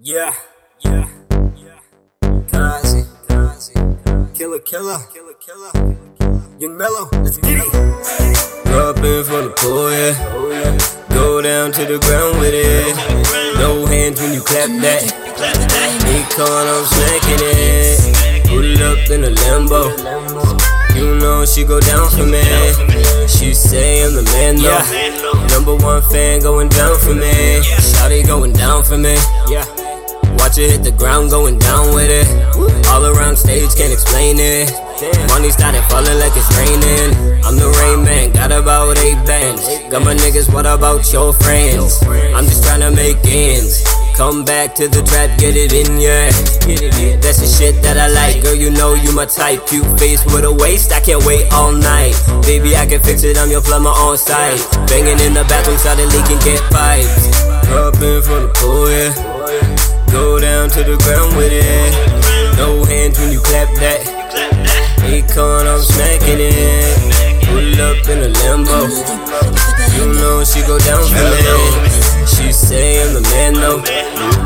Yeah, yeah, yeah. Kazi, Kazi, killer, killer, killer, killer. Yung Melo, let's get it. Dropping from the pool, yeah. Go down to the ground with it. No hands when you clap that. Econ, I'm smacking it. Pull up in a Lambo. You know she go down for me. She say I'm the man though. Number one fan going down for me. Shawty going down for me. Yeah, Watch it hit the ground, going down with it. All around stage, can't explain it. Money started falling like it's raining. I'm the rain man, got about eight bands. Got my niggas, what about your friends? I'm just trying to make ends. Come back to the trap, get it in, yeah. That's the shit that I like, girl. You know you my type. Cute face with a waist, I can't wait all night. Baby, I can fix it, I'm your plumber on site. Banging in the bathroom, started leaking, get pipes. Dropping from the pool, yeah. Down to the ground with it. No hands when you clap that. Econ, I'm smacking it. Pull up in a Lambo. You know she go down for me. She say I'm the man though.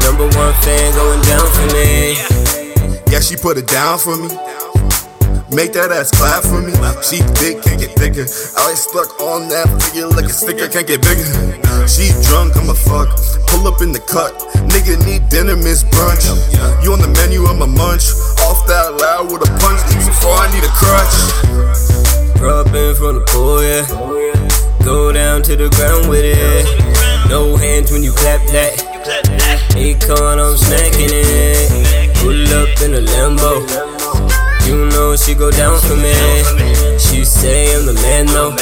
Number one fan going down for me. Yeah, she put it down for me. Make that ass clap for me. She thick, can't get thicker. I like stuck on that figure like a sticker, can't get bigger. She drunk, I'm a fuck. Pull up in the cut. Nigga need dinner, miss brunch. You on the menu, I'm a munch. Off that loud with a punch. Before I need a crutch. Dropping from the pool, yeah. Go down to the ground with it. No hands when you clap that. Econ, I'm smacking it. Pull up in a Lambo. You know she go down for me. She say I'm the man though.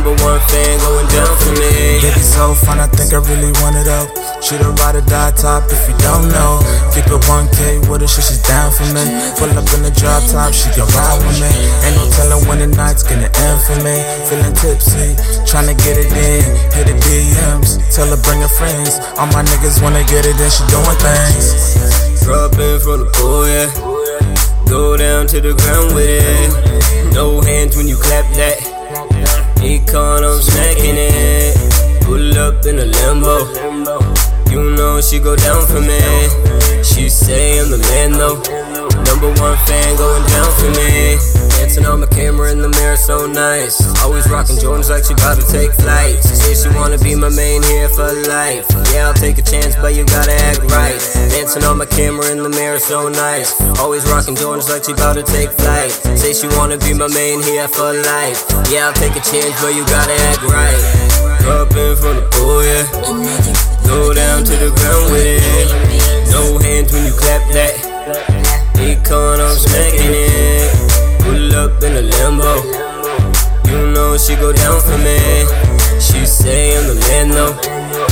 Number one fan going down for me. Baby so fine, I think I really want it up. She the ride or die top if you don't know. Keep it 1K with her, shit, she's down for me. Pull up in the drop top, she can ride with me. Ain't no telling when the night's gonna end for me. Feeling tipsy, tryna get it in. Hit the DMs, tell her bring her friends. All my niggas wanna get it in, she doing things. Dropping from the pool, yeah. Go down to the ground with it. No hands when you clap that. I'm smacking it. Pull up in a Lambo. You know she go down for me. She say I'm the man though. Number one fan going down for me. Dancing on my camera in the mirror, so nice. Always rocking Jordans like she about to take flight. Say she wanna be my main here for life. Yeah, I'll take a chance, but you gotta act right. Dancing on my camera in the mirror, so nice. Always rocking Jordans like she about to take flight. Say she wanna be my main here for life. Yeah, I'll take a chance, but you gotta act right. Dropping from the pool, yeah. Go down to the ground with it. No hands when you clap that. Econ, I'm smacking it. Up in a Lambo. You know she go down for me. She say I'm the man though.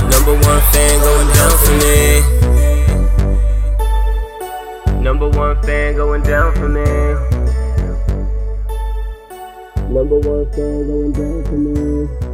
Number one fan going down for me. Number one fan going down for me. Number one fan going down for me.